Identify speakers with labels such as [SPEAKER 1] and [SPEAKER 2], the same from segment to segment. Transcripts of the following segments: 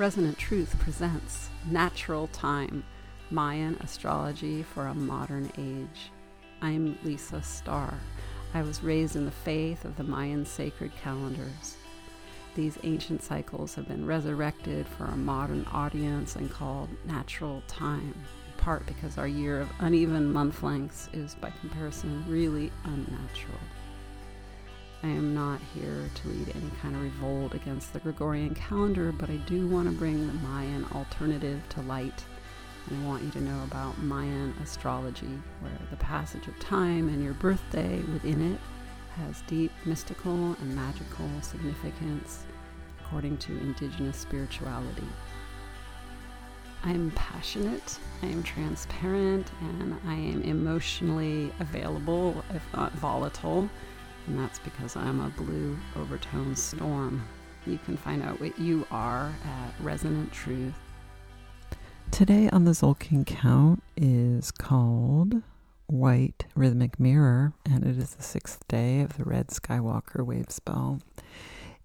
[SPEAKER 1] Resonant Truth presents Natural Time Mayan Astrology for a Modern Age. I'm Lisa Starr. I was raised in the faith of the Mayan sacred calendars. These ancient cycles have been resurrected for a modern audience and called natural time, in part because our year of uneven month lengths is, by comparison, really unnatural. I am not here to lead any kind of revolt against the Gregorian calendar, but I do want to bring the Mayan alternative to light. And I want you to know about Mayan astrology, where the passage of time and your birthday within it has deep mystical and magical significance according to indigenous spirituality. I am passionate, I am transparent, and I am emotionally available, if not volatile and that's because I'm a blue overtone storm. You can find out what you are at Resonant Truth.
[SPEAKER 2] Today on the Tzolk'in Count is called White Rhythmic Mirror, and it is the sixth day of the Red Skywalker Wave Spell.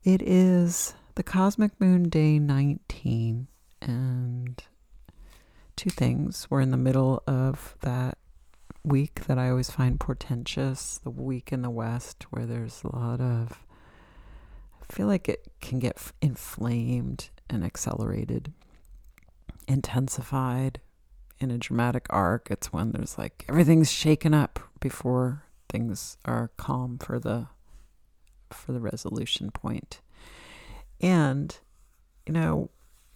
[SPEAKER 2] It is the Cosmic Moon Day 19, and two things. We're in the middle of that week that I always find portentous, the week in the West, where there's a lot of, I feel like it can get inflamed and accelerated, intensified in a dramatic arc. It's when there's like everything's shaken up before things are calm for the for the resolution point. And you know,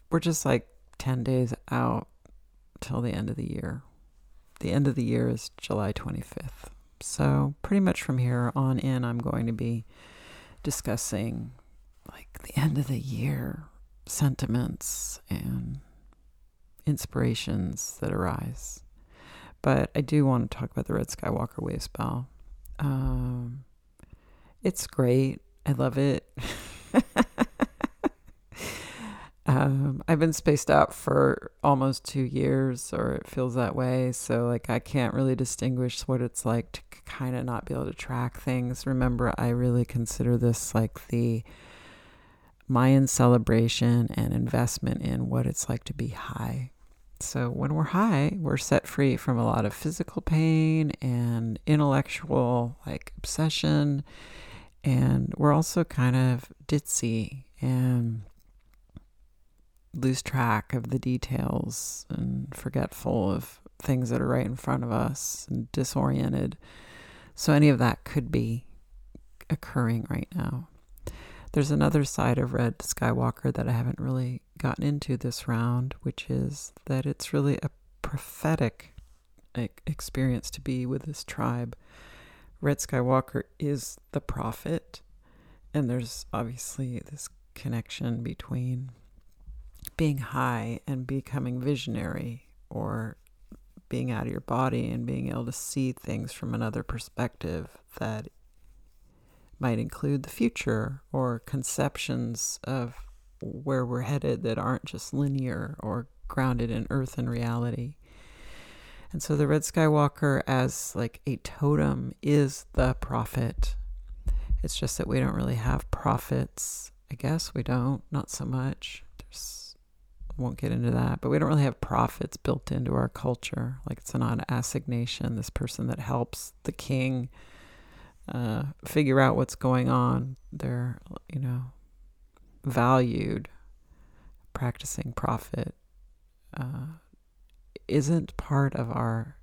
[SPEAKER 2] we're just like 10 days out till the end of the year the end of the year is July 25th. So, pretty much from here on in, I'm going to be discussing like the end of the year sentiments and inspirations that arise. But I do want to talk about the Red Skywalker Wave Spell. Um, it's great. I love it. Um, I've been spaced out for almost two years, or it feels that way. So, like, I can't really distinguish what it's like to kind of not be able to track things. Remember, I really consider this like the Mayan celebration and investment in what it's like to be high. So, when we're high, we're set free from a lot of physical pain and intellectual, like, obsession. And we're also kind of ditzy and lose track of the details and forgetful of things that are right in front of us and disoriented. So, any of that could be occurring right now. There's another side of Red Skywalker that I haven't really gotten into this round, which is that it's really a prophetic experience to be with this tribe. Red Skywalker is the prophet, and there's obviously this connection between being high and becoming visionary or being out of your body and being able to see things from another perspective that might include the future or conceptions of where we're headed that aren't just linear or grounded in earth and reality. And so the Red Skywalker, as like a totem, is the prophet. It's just that we don't really have prophets. I guess we don't, not so much. There's won't get into that, but we don't really have prophets built into our culture. Like it's not an assignation, this person that helps the king uh, figure out what's going on. They're, you know, valued. Practicing prophet uh, isn't part of our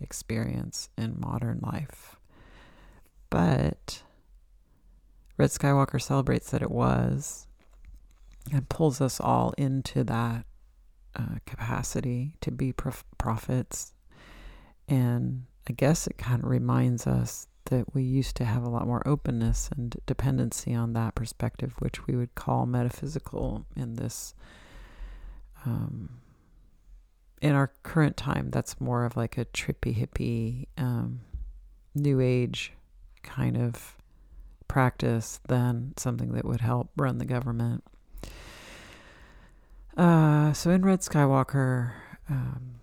[SPEAKER 2] experience in modern life. But Red Skywalker celebrates that it was and pulls us all into that uh, capacity to be prof- prophets. And I guess it kind of reminds us that we used to have a lot more openness and dependency on that perspective, which we would call metaphysical in this. Um, in our current time, that's more of like a trippy, hippie, um, new age kind of practice than something that would help run the government. Uh, so in Red Skywalker, um,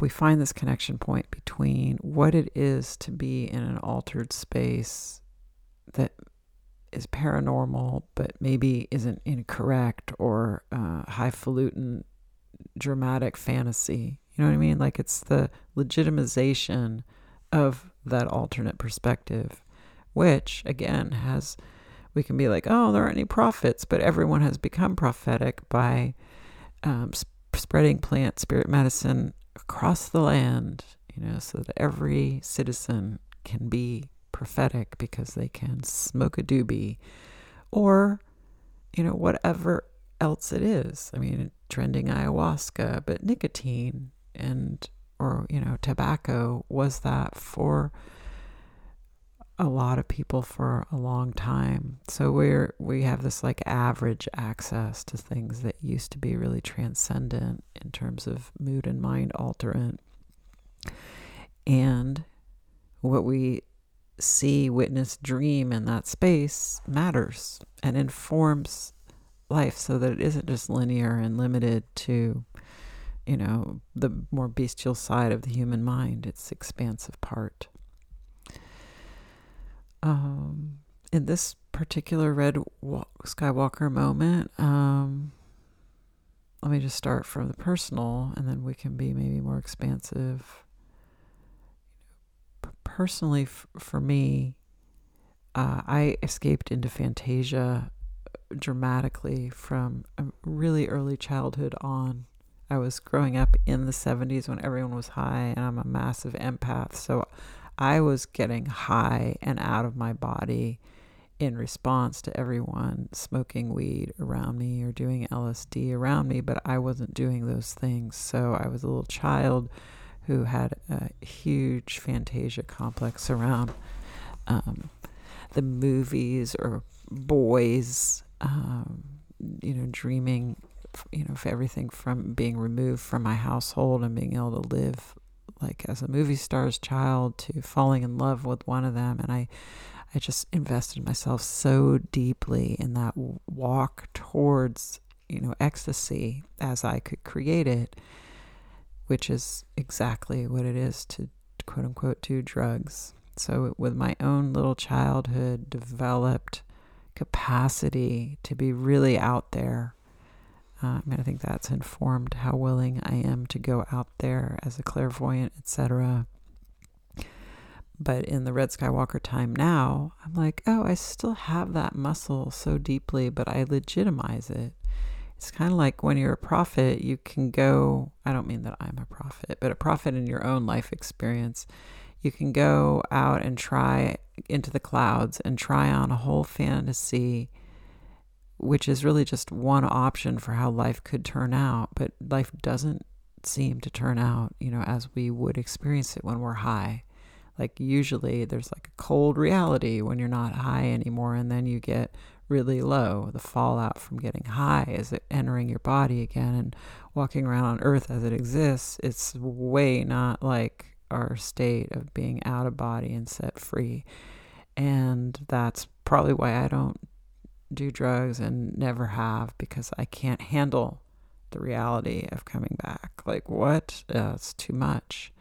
[SPEAKER 2] we find this connection point between what it is to be in an altered space that is paranormal, but maybe isn't incorrect or uh, highfalutin dramatic fantasy. You know what I mean? Like it's the legitimization of that alternate perspective, which again has, we can be like, oh, there aren't any prophets, but everyone has become prophetic by um, sp- spreading plant spirit medicine across the land, you know, so that every citizen can be prophetic because they can smoke a doobie or, you know, whatever else it is. I mean, trending ayahuasca, but nicotine and, or, you know, tobacco was that for a lot of people for a long time. So we're we have this like average access to things that used to be really transcendent in terms of mood and mind alterant. And what we see, witness, dream in that space matters and informs life so that it isn't just linear and limited to, you know, the more bestial side of the human mind, its expansive part. Um, in this particular Red Skywalker moment, um, let me just start from the personal and then we can be maybe more expansive personally, f- for me, uh, I escaped into Fantasia dramatically from a really early childhood on. I was growing up in the 70s when everyone was high, and I'm a massive empath. So I was getting high and out of my body in response to everyone smoking weed around me or doing LSD around me, but I wasn't doing those things. So I was a little child who had a huge Fantasia complex around um, the movies or boys, um, you know, dreaming, you know, of everything from being removed from my household and being able to live like as a movie star's child to falling in love with one of them. And I, I just invested myself so deeply in that walk towards, you know, ecstasy as I could create it which is exactly what it is to quote unquote do drugs. So, with my own little childhood developed capacity to be really out there, uh, I mean, I think that's informed how willing I am to go out there as a clairvoyant, etc. But in the Red Skywalker time now, I'm like, oh, I still have that muscle so deeply, but I legitimize it it's kind of like when you're a prophet, you can go, I don't mean that I'm a prophet, but a prophet in your own life experience. You can go out and try into the clouds and try on a whole fantasy, which is really just one option for how life could turn out. But life doesn't seem to turn out, you know, as we would experience it when we're high. Like usually there's like a cold reality when you're not high anymore, and then you get really low. The fallout from getting high is entering your body again and walking around on earth as it exists. It's way not like our state of being out of body and set free. And that's probably why I don't do drugs and never have because I can't handle the reality of coming back. Like, what? Uh, it's too much.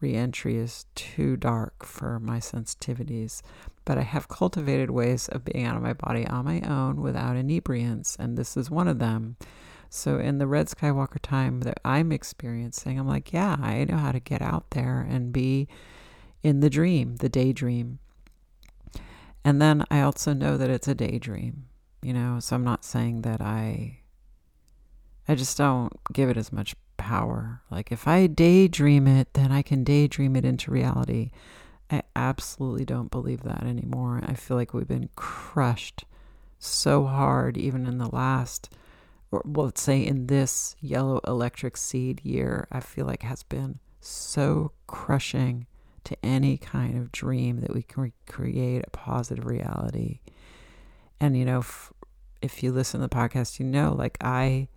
[SPEAKER 2] Reentry is too dark for my sensitivities but I have cultivated ways of being out of my body on my own without inebriants, and this is one of them. So, in the Red Skywalker time that I'm experiencing, I'm like, yeah, I know how to get out there and be in the dream, the daydream. And then I also know that it's a daydream, you know, so I'm not saying that I. I just don't give it as much power. Like, if I daydream it, then I can daydream it into reality. I absolutely don't believe that anymore. I feel like we've been crushed so hard, even in the last, or well, let's say in this yellow electric seed year, I feel like has been so crushing to any kind of dream that we can create a positive reality. And, you know, if, if you listen to the podcast, you know, like I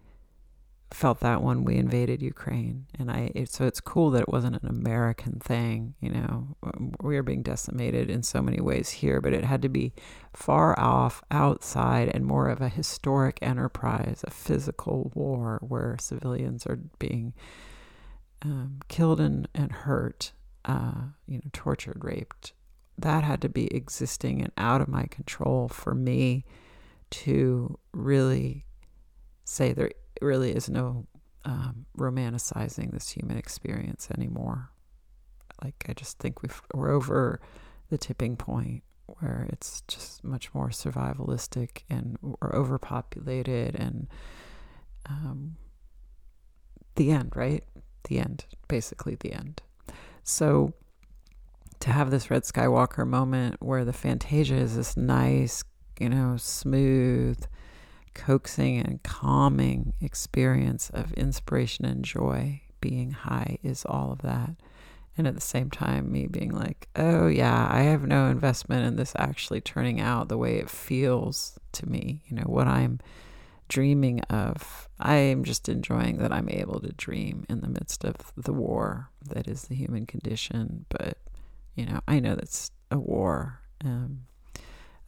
[SPEAKER 2] felt that when we invaded Ukraine. And I, it, so it's cool that it wasn't an American thing. You know, we are being decimated in so many ways here, but it had to be far off, outside, and more of a historic enterprise, a physical war where civilians are being um, killed and, and hurt, uh, you know, tortured, raped that had to be existing and out of my control for me to really say there really is no um, romanticizing this human experience anymore. Like, I just think we've, we're over the tipping point where it's just much more survivalistic and we're overpopulated and um, the end, right? The end, basically the end. So to have this Red Skywalker moment where the Fantasia is this nice, you know, smooth, coaxing and calming experience of inspiration and joy, being high is all of that. And at the same time, me being like, oh, yeah, I have no investment in this actually turning out the way it feels to me. You know, what I'm dreaming of, I am just enjoying that I'm able to dream in the midst of the war that is the human condition. But, you know, I know that's a war. Um,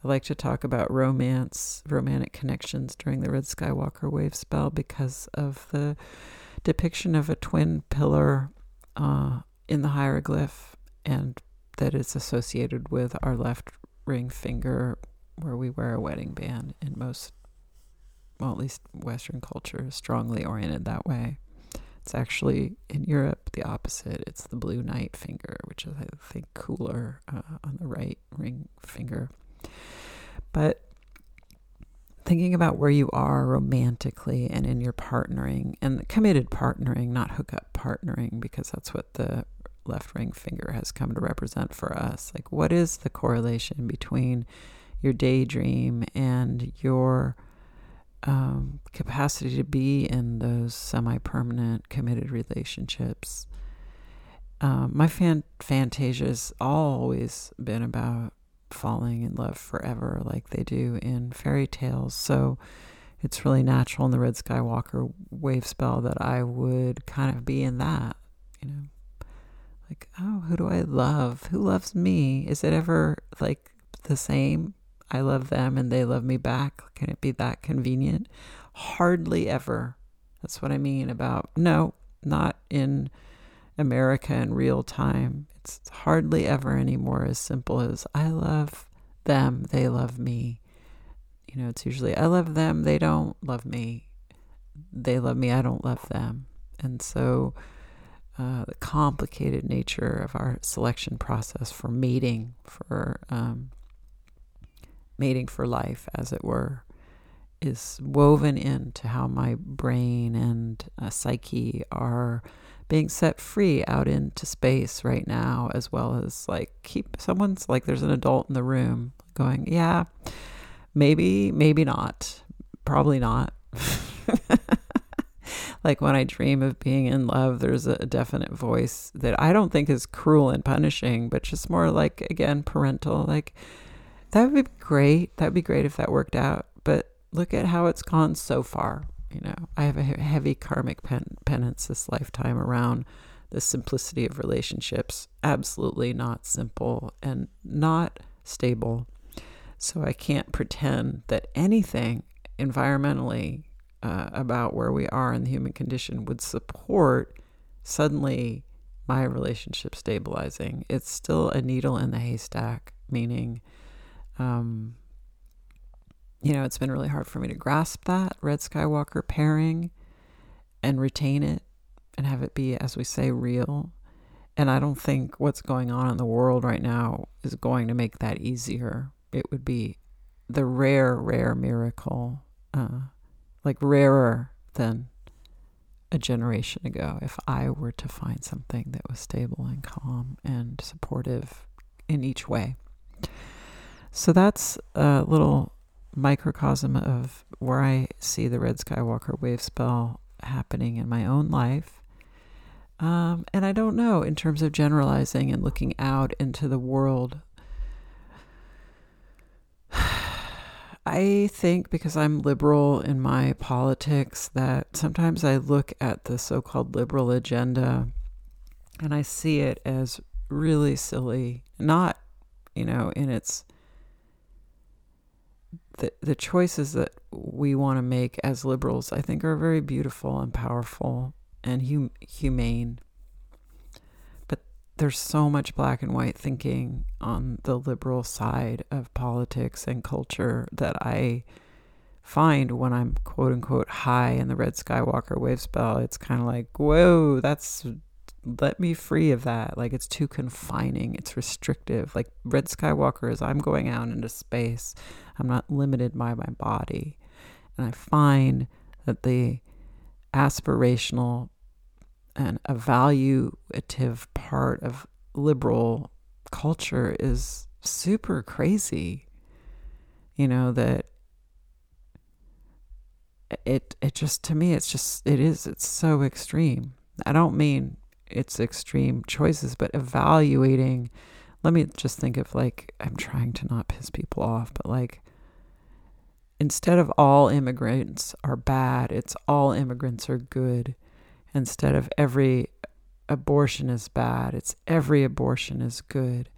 [SPEAKER 2] I like to talk about romance, romantic connections during the Red Skywalker wave spell because of the depiction of a twin pillar uh, in the hieroglyph and that is associated with our left ring finger where we wear a wedding band in most well at least western culture is strongly oriented that way. It's actually in europe the opposite. It's the blue night finger which is i think cooler uh, on the right ring finger. But thinking about where you are romantically and in your partnering and committed partnering, not hookup partnering, because that's what the left ring finger has come to represent for us. Like, what is the correlation between your daydream and your um, capacity to be in those semi permanent committed relationships? Um, my fan- fantasia has always been about falling in love forever like they do in fairy tales. So it's really natural in the Red Skywalker wave spell that I would kind of be in that, you know. Like, oh, who do I love? Who loves me? Is it ever like the same? I love them and they love me back. Can it be that convenient? Hardly ever. That's what I mean about no, not in America in real time. It's hardly ever anymore as simple as I love them, they love me. You know, it's usually I love them, they don't love me. They love me, I don't love them. And so uh, the complicated nature of our selection process for mating, for um, mating for life, as it were, is woven into how my brain and uh, psyche are being set free out into space right now, as well as like keep someone's like there's an adult in the room going, yeah, maybe, maybe not, probably not. like when I dream of being in love, there's a definite voice that I don't think is cruel and punishing, but just more like, again, parental. Like, that would be great. That would be great if that worked out. But look at how it's gone so far. You know, I have a heavy karmic pen- penance this lifetime around the simplicity of relationships. Absolutely not simple and not stable. So I can't pretend that anything environmentally uh, about where we are in the human condition would support suddenly my relationship stabilizing. It's still a needle in the haystack, meaning um, you know, it's been really hard for me to grasp that Red Skywalker pairing and retain it and have it be, as we say, real. And I don't think what's going on in the world right now is going to make that easier. It would be the rare, rare miracle, uh, like rarer than a generation ago, if I were to find something that was stable and calm and supportive in each way. So that's a little microcosm of where I see the Red Skywalker wave spell happening in my own life. Um, and I don't know in terms of generalizing and looking out into the world. I think because I'm liberal in my politics that sometimes I look at the so called liberal agenda and I see it as really silly, not, you know, in its the, the choices that we want to make as liberals, I think, are very beautiful and powerful and hum- humane. But there's so much black and white thinking on the liberal side of politics and culture that I find when I'm quote unquote high in the Red Skywalker wave spell. It's kind of like, whoa, that's let me free of that. Like it's too confining, it's restrictive. Like Red Skywalker is I'm going out into space, I'm not limited by my body. And I find that the aspirational and evaluative part of liberal culture is super crazy. You know, that it it just to me it's just it is it's so extreme. I don't mean it's extreme choices, but evaluating let me just think of like I'm trying to not piss people off, but like instead of all immigrants are bad, it's all immigrants are good. Instead of every abortion is bad, it's every abortion is good.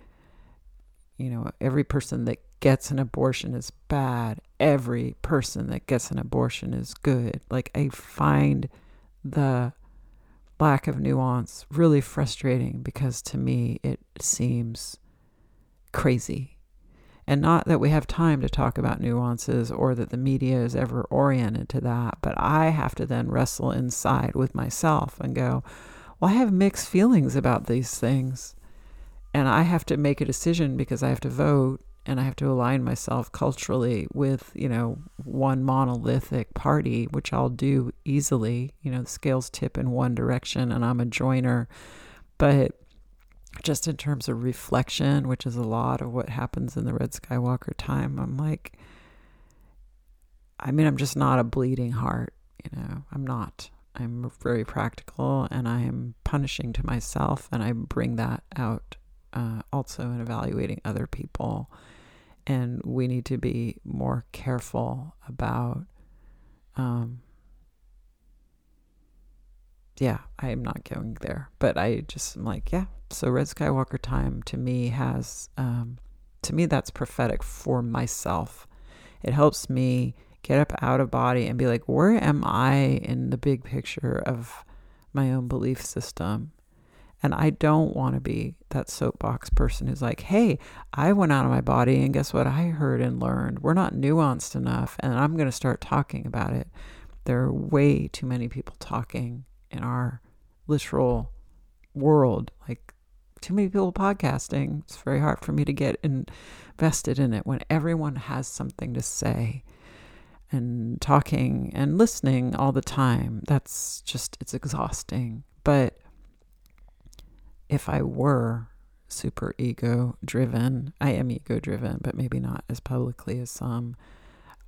[SPEAKER 2] You know, every person that gets an abortion is bad. Every person that gets an abortion is good. Like, I find the lack of nuance really frustrating because to me it seems crazy. And not that we have time to talk about nuances or that the media is ever oriented to that, but I have to then wrestle inside with myself and go, well, I have mixed feelings about these things. And I have to make a decision because I have to vote and I have to align myself culturally with, you know, one monolithic party, which I'll do easily. You know, the scales tip in one direction and I'm a joiner. But just in terms of reflection, which is a lot of what happens in the Red Skywalker time, I'm like, I mean, I'm just not a bleeding heart, you know, I'm not. I'm very practical and I am punishing to myself, and I bring that out uh, also in evaluating other people and we need to be more careful about um yeah i am not going there but i just am like yeah so red skywalker time to me has um to me that's prophetic for myself. It helps me get up out of body and be like where am i in the big picture of my own belief system and I don't want to be that soapbox person who's like, hey, I went out of my body and guess what I heard and learned? We're not nuanced enough and I'm going to start talking about it. There are way too many people talking in our literal world. Like, too many people podcasting. It's very hard for me to get invested in it when everyone has something to say and talking and listening all the time. That's just, it's exhausting. But if I were super ego driven, I am ego driven, but maybe not as publicly as some,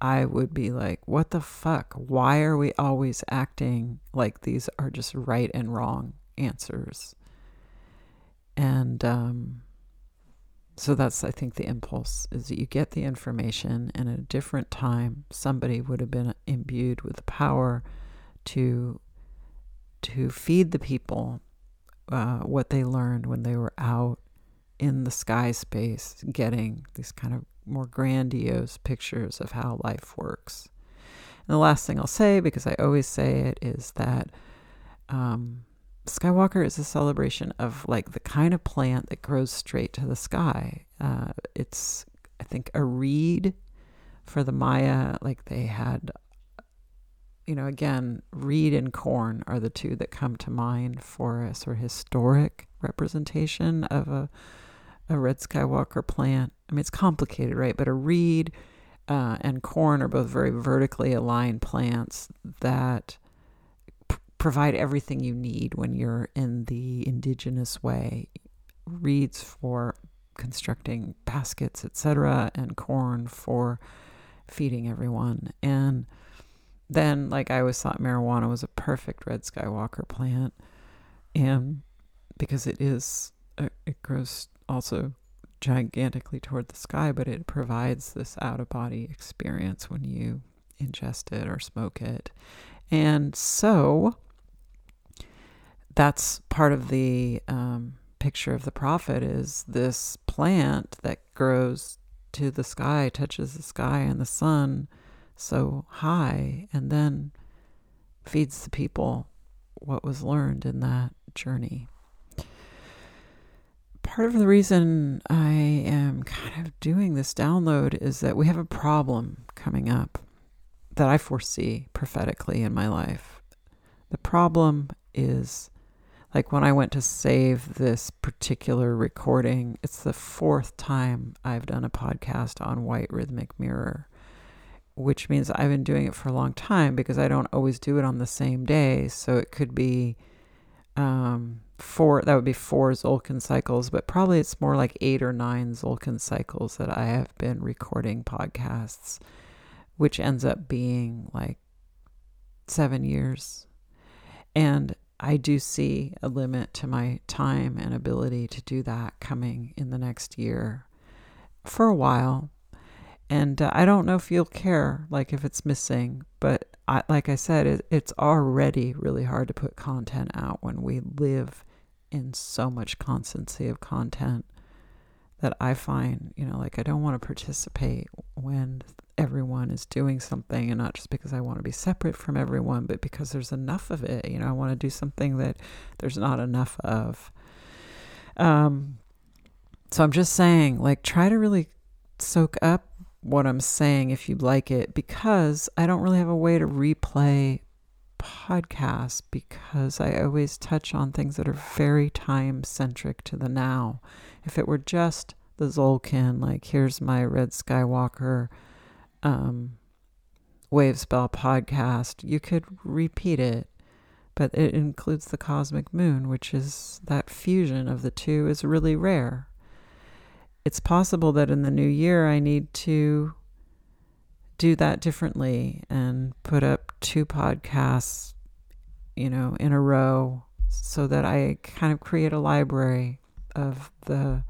[SPEAKER 2] I would be like, what the fuck? Why are we always acting like these are just right and wrong answers? And um, so that's, I think, the impulse is that you get the information, and at a different time, somebody would have been imbued with the power to to feed the people uh, what they learned when they were out in the sky space, getting these kind of more grandiose pictures of how life works. And the last thing I'll say, because I always say it, is that um, Skywalker is a celebration of like the kind of plant that grows straight to the sky. Uh, it's, I think, a reed for the Maya. Like they had you know, again, reed and corn are the two that come to mind for a sort of historic representation of a, a red Skywalker plant. I mean, it's complicated, right? But a reed uh, and corn are both very vertically aligned plants that p- provide everything you need when you're in the indigenous way. Reeds for constructing baskets, etc., and corn for feeding everyone. And then like I always thought marijuana was a perfect red skywalker plant. And because it is uh, it grows also gigantically toward the sky but it provides this out of body experience when you ingest it or smoke it. And so that's part of the um, picture of the prophet is this plant that grows to the sky touches the sky and the sun so high and then feeds the people what was learned in that journey. part of the reason I am kind of doing this download is that we have a problem coming up that I foresee prophetically in my life. The problem is like when I went to save this particular recording, it's the fourth time I've done a podcast on white rhythmic mirror, which means I've been doing it for a long time because I don't always do it on the same day. So it could be um, four, that would be four Tzolkin cycles, but probably it's more like eight or nine Tzolkin cycles that I have been recording podcasts, which ends up being like seven years. And I do see a limit to my time and ability to do that coming in the next year for a while. And uh, I don't know if you'll care, like if it's missing, but I, like I said, it, it's already really hard to put content out when we live in so much constancy of content that I find, you know, like I don't want to participate when everyone is doing something and not just because I want to be separate from everyone, but because there's enough of it. You know, I want to do something that there's not enough of. Um, so I'm just saying, like, try to really soak up what I'm saying if you like it, because I don't really have a way to replay podcasts because I always touch on things that are very time centric to the now. If it were just the Tzolkin, like here's my Red Skywalker um, Wave Spell podcast, you could repeat it, but it includes the cosmic moon, which is that fusion of the two is really rare. It's possible that in the new year I need to do that differently and put up two podcasts, you know, in a row so that I kind of create a library of the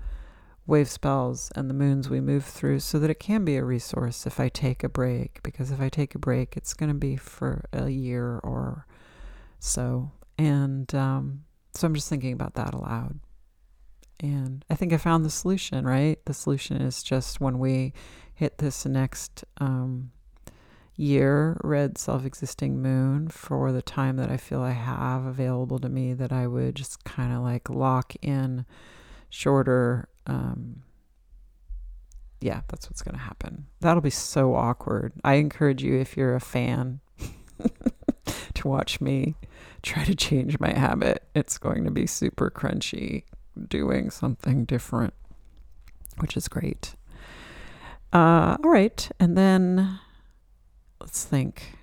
[SPEAKER 2] wave spells and the moons we move through so that it can be a resource if I take a break. Because if I take a break, it's going to be for a year or so. And um, so I'm just thinking about that aloud. And I think I found the solution, right? The solution is just when we hit this next um, year, red self existing moon, for the time that I feel I have available to me, that I would just kind of like lock in shorter um, yeah, that's what's going to happen. That'll be so awkward. I encourage you, if you're a fan, to watch me try to change my habit. It's going to be super crunchy, doing something different, which is great. Uh, all right. And then let's think.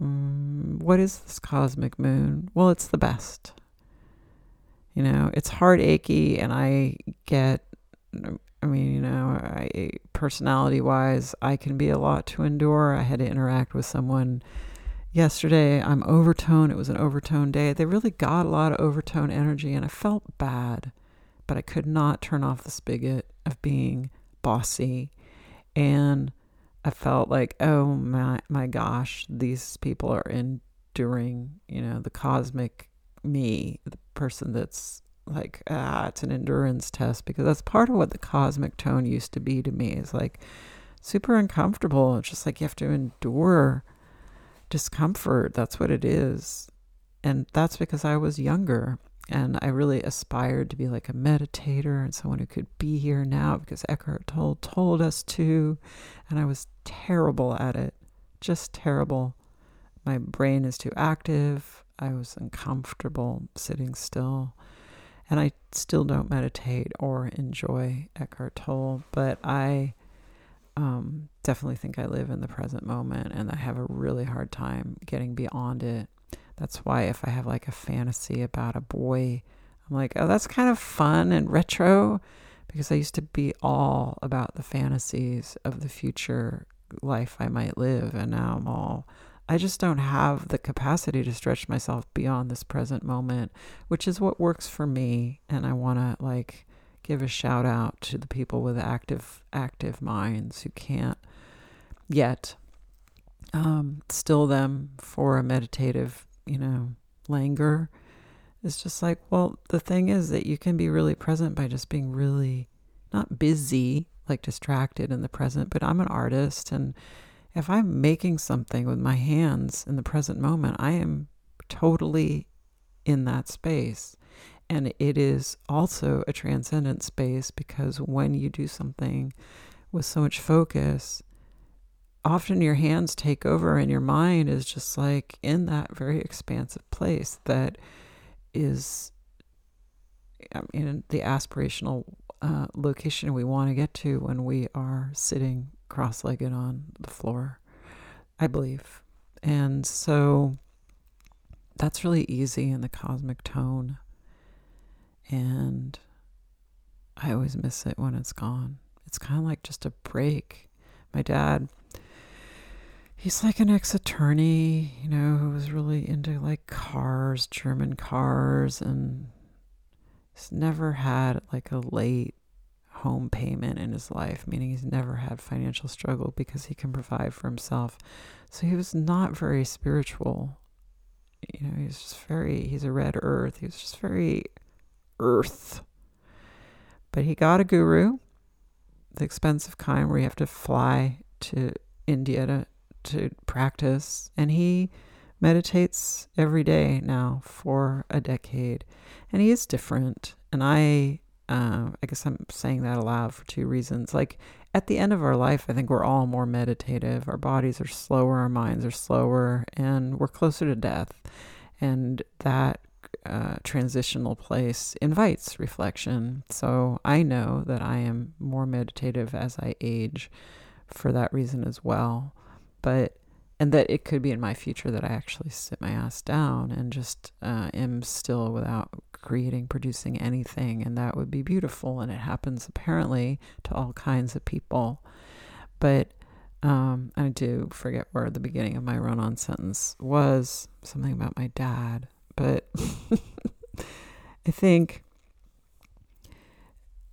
[SPEAKER 2] Um, what is this cosmic moon? Well, it's the best. You know, it's heart achy, and I get, I mean, you know, I personality wise, I can be a lot to endure. I had to interact with someone yesterday. I'm overtone. It was an overtone day. They really got a lot of overtone energy, and I felt bad, but I could not turn off the spigot of being bossy. And I felt like, oh my, my gosh, these people are enduring, you know, the cosmic me, the person that's like, ah, it's an endurance test because that's part of what the cosmic tone used to be to me It's like super uncomfortable. It's just like you have to endure discomfort. That's what it is. And that's because I was younger and I really aspired to be like a meditator and someone who could be here now because Eckhart Tolle told us to. And I was terrible at it, just terrible. My brain is too active. I was uncomfortable sitting still. And I still don't meditate or enjoy Eckhart Tolle, but I um, definitely think I live in the present moment and I have a really hard time getting beyond it. That's why if I have like a fantasy about a boy, I'm like, oh, that's kind of fun and retro because I used to be all about the fantasies of the future life I might live. And now I'm all I just don't have the capacity to stretch myself beyond this present moment, which is what works for me. And I want to like give a shout out to the people with active, active minds who can't yet um, still them for a meditative, you know, languor. It's just like, well, the thing is that you can be really present by just being really not busy, like distracted in the present, but I'm an artist and if I'm making something with my hands in the present moment, I am totally in that space. And it is also a transcendent space because when you do something with so much focus, often your hands take over and your mind is just like in that very expansive place that is in the aspirational uh, location we want to get to when we are sitting cross legged on the floor, I believe. And so that's really easy in the cosmic tone. And I always miss it when it's gone. It's kind of like just a break. My dad, he's like an ex attorney, you know, who was really into like cars, German cars, and he's never had like a late home payment in his life, meaning he's never had financial struggle because he can provide for himself. So he was not very spiritual. You know, he's just very, he's a red earth. He was just very earth. But he got a guru, the expensive kind where you have to fly to India to, to practice. And he meditates every day now for a decade. And he is different. And I uh, I guess I'm saying that aloud for two reasons. Like at the end of our life, I think we're all more meditative. Our bodies are slower, our minds are slower, and we're closer to death. And that uh, transitional place invites reflection. So I know that I am more meditative as I age for that reason as well. But and that it could be in my future that I actually sit my ass down and just uh, am still without creating, producing anything, and that would be beautiful. And it happens apparently to all kinds of people. But um, I do forget where the beginning of my run on sentence was something about my dad. But I think,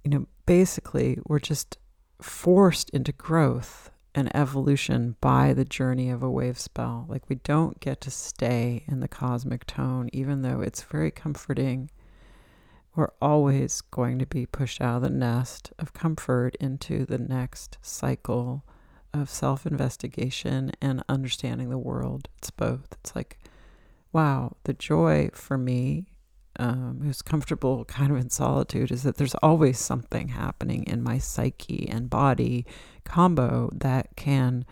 [SPEAKER 2] you know, basically, we're just forced into growth and evolution by the journey of a wave spell. Like we don't get to stay in the cosmic tone, even though it's very comforting we're always going to be pushed out of the nest of comfort into the next cycle of self investigation and understanding the world. It's both. It's like, wow, the joy for me, um, who's comfortable kind of in solitude, is that there's always something happening in my psyche and body combo that can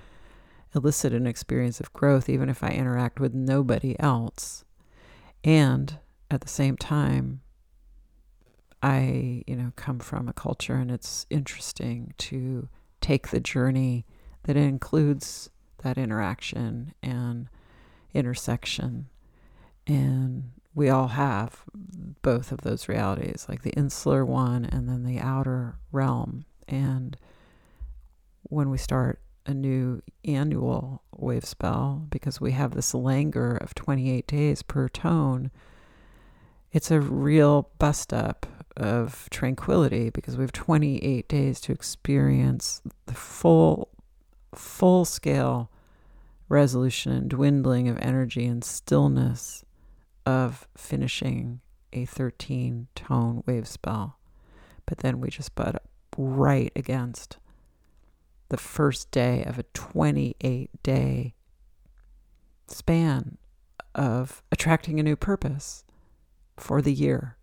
[SPEAKER 2] elicit an experience of growth, even if I interact with nobody else. And at the same time, I, you know, come from a culture and it's interesting to take the journey that includes that interaction and intersection. And we all have both of those realities, like the insular one and then the outer realm. And when we start a new annual wave spell, because we have this languor of 28 days per tone, it's a real bust up of tranquility because we have 28 days to experience the full full scale resolution and dwindling of energy and stillness of finishing a 13 tone wave spell. But then we just butt right against the first day of a 28 day span of attracting a new purpose for the year.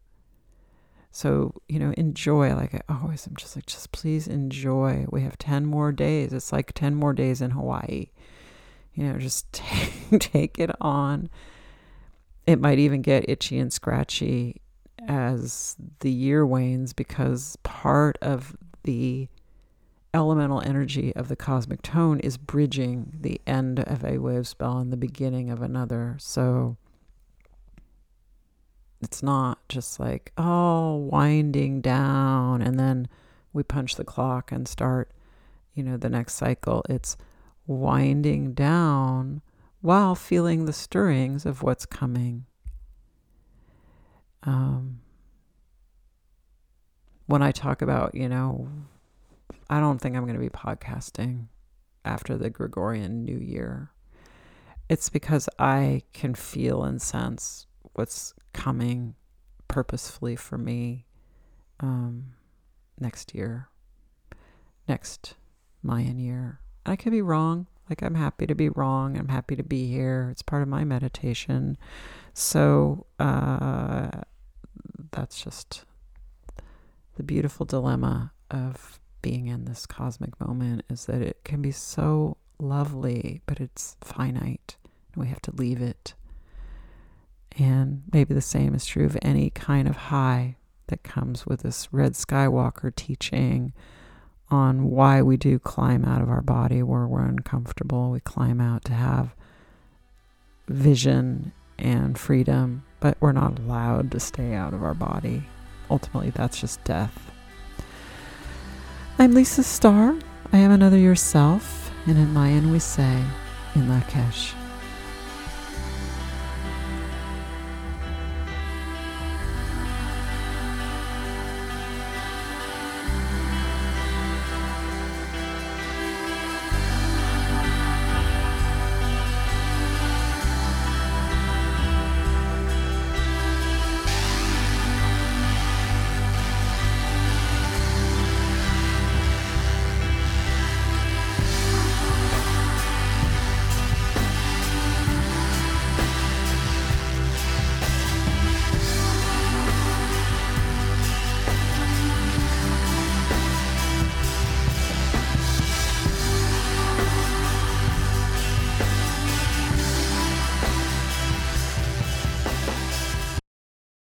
[SPEAKER 2] So, you know, enjoy. Like I always am just like, just please enjoy. We have 10 more days. It's like 10 more days in Hawaii. You know, just take it on. It might even get itchy and scratchy as the year wanes because part of the elemental energy of the cosmic tone is bridging the end of a wave spell and the beginning of another. So, it's not just like, oh, winding down and then we punch the clock and start, you know, the next cycle. It's winding down while feeling the stirrings of what's coming. Um, when I talk about, you know, I don't think I'm going to be podcasting after the Gregorian New Year. It's because I can feel and sense what's coming purposefully for me um, next year, next Mayan year. I could be wrong. Like, I'm happy to be wrong. I'm happy to be here. It's part of my meditation. So, uh, that's just the beautiful dilemma of being in this cosmic moment is that it can be so lovely, but it's finite. And we have to leave it. And maybe the same is true of any kind of high that comes with this Red Skywalker teaching on why we do climb out of our body where we're uncomfortable. We climb out to have vision and freedom, but we're not allowed to stay out of our body. Ultimately, that's just death. I'm Lisa Starr. I am another yourself, and in Mayan we say, in Lakesh.